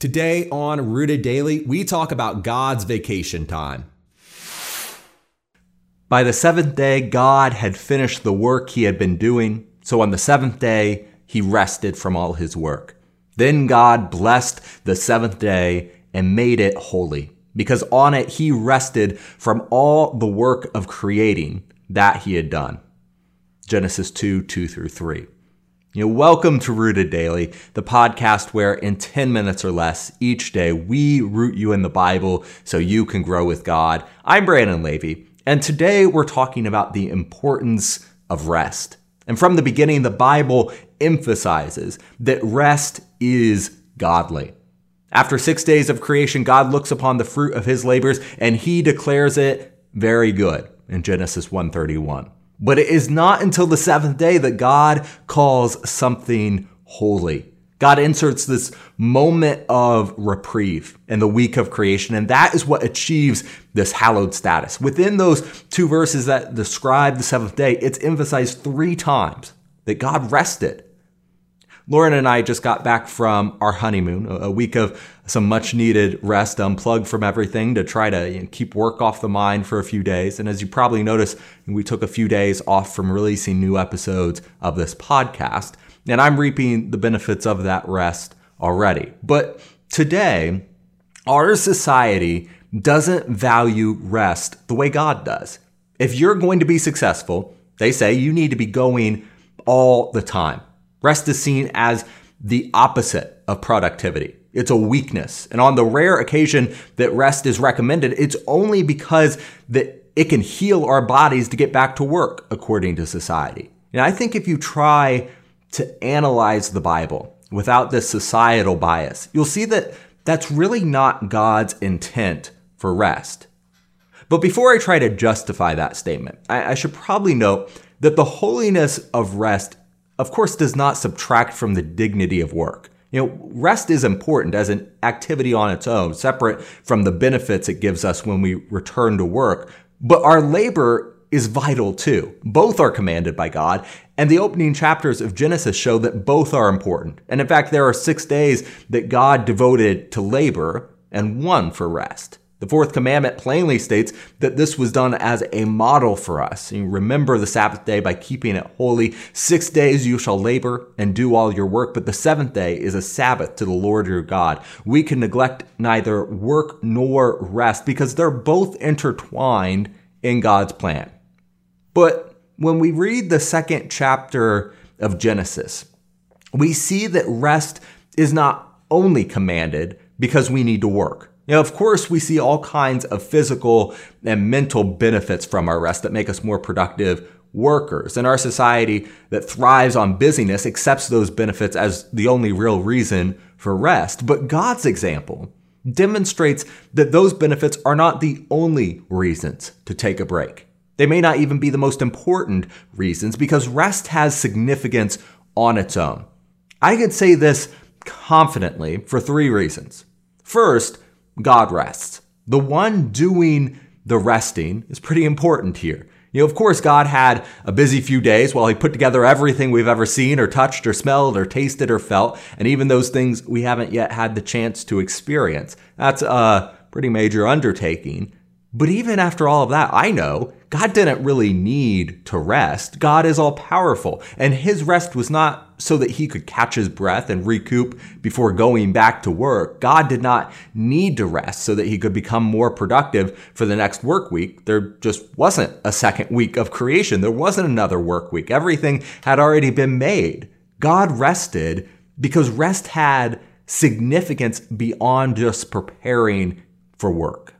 Today on Rooted Daily, we talk about God's vacation time. By the seventh day, God had finished the work he had been doing. So on the seventh day, he rested from all his work. Then God blessed the seventh day and made it holy, because on it he rested from all the work of creating that he had done. Genesis 2 2 through 3. You know, welcome to Rooted Daily, the podcast where in 10 minutes or less each day we root you in the Bible so you can grow with God. I'm Brandon Levy, and today we're talking about the importance of rest. And from the beginning, the Bible emphasizes that rest is godly. After six days of creation, God looks upon the fruit of his labors and he declares it very good in Genesis 131. But it is not until the seventh day that God calls something holy. God inserts this moment of reprieve in the week of creation, and that is what achieves this hallowed status. Within those two verses that describe the seventh day, it's emphasized three times that God rested. Lauren and I just got back from our honeymoon, a week of some much needed rest, unplugged from everything to try to you know, keep work off the mind for a few days. And as you probably noticed, we took a few days off from releasing new episodes of this podcast. And I'm reaping the benefits of that rest already. But today, our society doesn't value rest the way God does. If you're going to be successful, they say you need to be going all the time. Rest is seen as the opposite of productivity. It's a weakness. And on the rare occasion that rest is recommended, it's only because that it can heal our bodies to get back to work according to society. And I think if you try to analyze the Bible without this societal bias, you'll see that that's really not God's intent for rest. But before I try to justify that statement, I, I should probably note that the holiness of rest of course, does not subtract from the dignity of work. You know, rest is important as an activity on its own, separate from the benefits it gives us when we return to work. But our labor is vital too. Both are commanded by God, and the opening chapters of Genesis show that both are important. And in fact, there are six days that God devoted to labor and one for rest. The fourth commandment plainly states that this was done as a model for us. You remember the Sabbath day by keeping it holy. Six days you shall labor and do all your work, but the seventh day is a Sabbath to the Lord your God. We can neglect neither work nor rest because they're both intertwined in God's plan. But when we read the second chapter of Genesis, we see that rest is not only commanded because we need to work. Now, of course, we see all kinds of physical and mental benefits from our rest that make us more productive workers. And our society that thrives on busyness accepts those benefits as the only real reason for rest. But God's example demonstrates that those benefits are not the only reasons to take a break. They may not even be the most important reasons because rest has significance on its own. I could say this confidently for three reasons. First, God rests. The one doing the resting is pretty important here. You know, of course, God had a busy few days while he put together everything we've ever seen or touched or smelled or tasted or felt, and even those things we haven't yet had the chance to experience. That's a pretty major undertaking. But even after all of that, I know God didn't really need to rest. God is all powerful, and his rest was not so that he could catch his breath and recoup before going back to work. God did not need to rest so that he could become more productive for the next work week. There just wasn't a second week of creation. There wasn't another work week. Everything had already been made. God rested because rest had significance beyond just preparing for work.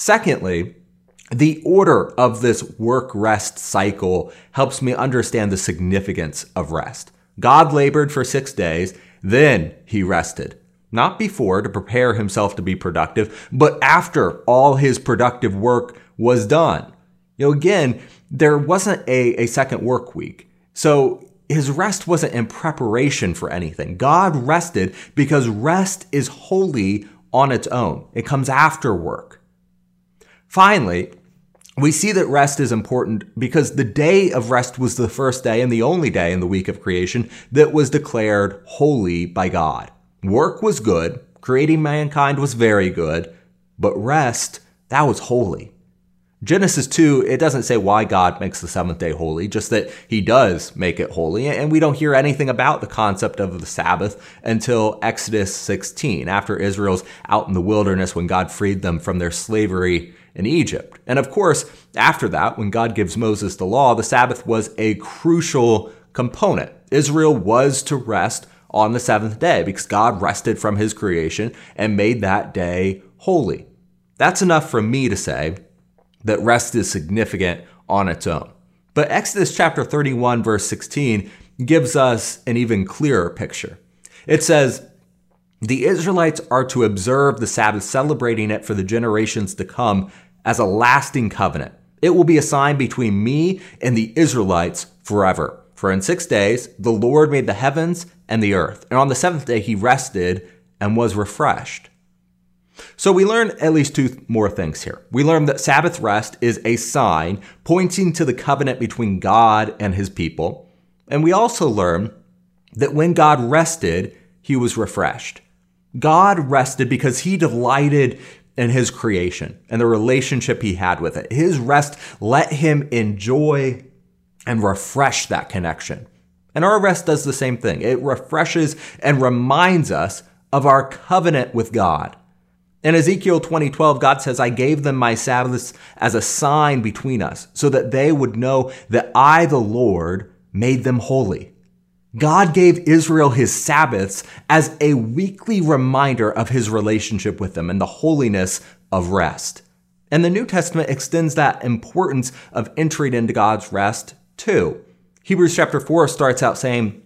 Secondly, the order of this work rest cycle helps me understand the significance of rest. God labored for six days, then he rested. Not before to prepare himself to be productive, but after all his productive work was done. You know, again, there wasn't a, a second work week. So his rest wasn't in preparation for anything. God rested because rest is holy on its own. It comes after work. Finally, we see that rest is important because the day of rest was the first day and the only day in the week of creation that was declared holy by God. Work was good, Creating mankind was very good, but rest, that was holy. Genesis 2, it doesn't say why God makes the seventh day holy, just that he does make it holy. And we don't hear anything about the concept of the Sabbath until Exodus 16, after Israel's out in the wilderness when God freed them from their slavery in Egypt. And of course, after that, when God gives Moses the law, the Sabbath was a crucial component. Israel was to rest on the seventh day because God rested from his creation and made that day holy. That's enough for me to say that rest is significant on its own. But Exodus chapter 31, verse 16, gives us an even clearer picture. It says, The Israelites are to observe the Sabbath, celebrating it for the generations to come as a lasting covenant. It will be a sign between me and the Israelites forever. For in six days the Lord made the heavens and the earth, and on the seventh day he rested and was refreshed. So we learn at least two more things here. We learn that Sabbath rest is a sign pointing to the covenant between God and his people. And we also learn that when God rested, he was refreshed. God rested because he delighted in his creation and the relationship he had with it. His rest let him enjoy and refresh that connection. And our rest does the same thing. It refreshes and reminds us of our covenant with God. In Ezekiel 20:12, God says, "I gave them my Sabbaths as a sign between us, so that they would know that I, the Lord, made them holy." God gave Israel his Sabbaths as a weekly reminder of his relationship with them and the holiness of rest. And the New Testament extends that importance of entering into God's rest too. Hebrews chapter 4 starts out saying,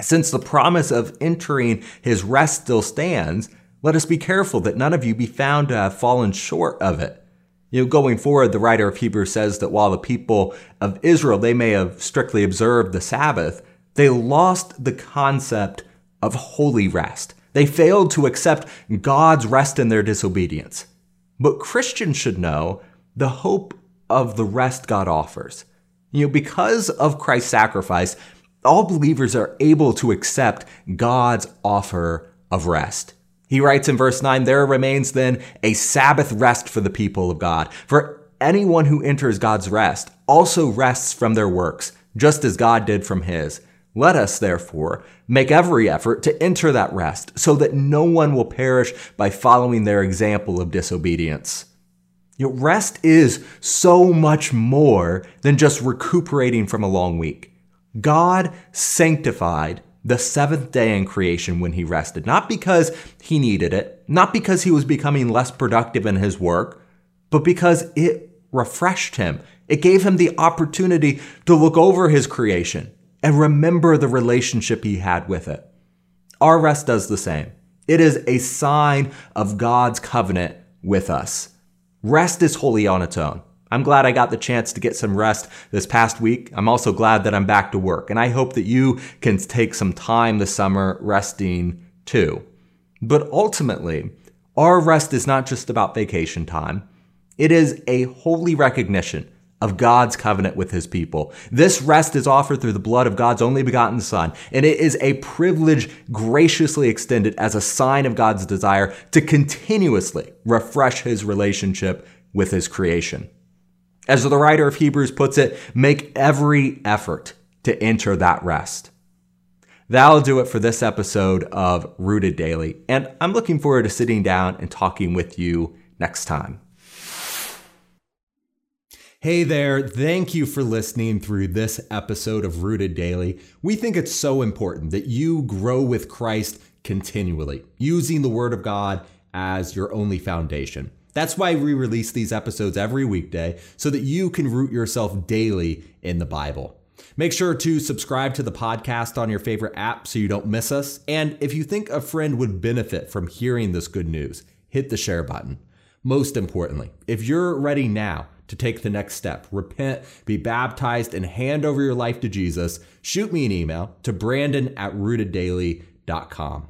Since the promise of entering his rest still stands, let us be careful that none of you be found to have fallen short of it. You know, going forward, the writer of Hebrews says that while the people of Israel, they may have strictly observed the Sabbath, they lost the concept of holy rest. They failed to accept God's rest in their disobedience. But Christians should know the hope of the rest God offers. You know, because of Christ's sacrifice, all believers are able to accept God's offer of rest. He writes in verse 9, There remains then a Sabbath rest for the people of God. For anyone who enters God's rest also rests from their works, just as God did from his. Let us, therefore, make every effort to enter that rest, so that no one will perish by following their example of disobedience. You know, rest is so much more than just recuperating from a long week. God sanctified the seventh day in creation when he rested, not because he needed it, not because he was becoming less productive in his work, but because it refreshed him. It gave him the opportunity to look over his creation and remember the relationship he had with it. Our rest does the same. It is a sign of God's covenant with us. Rest is holy on its own. I'm glad I got the chance to get some rest this past week. I'm also glad that I'm back to work, and I hope that you can take some time this summer resting too. But ultimately, our rest is not just about vacation time. It is a holy recognition of God's covenant with his people. This rest is offered through the blood of God's only begotten Son, and it is a privilege graciously extended as a sign of God's desire to continuously refresh his relationship with his creation. As the writer of Hebrews puts it, make every effort to enter that rest. That'll do it for this episode of Rooted Daily, and I'm looking forward to sitting down and talking with you next time. Hey there, thank you for listening through this episode of Rooted Daily. We think it's so important that you grow with Christ continually, using the Word of God as your only foundation. That's why we release these episodes every weekday so that you can root yourself daily in the Bible. Make sure to subscribe to the podcast on your favorite app so you don't miss us. And if you think a friend would benefit from hearing this good news, hit the share button. Most importantly, if you're ready now to take the next step, repent, be baptized, and hand over your life to Jesus, shoot me an email to brandon at rooteddaily.com.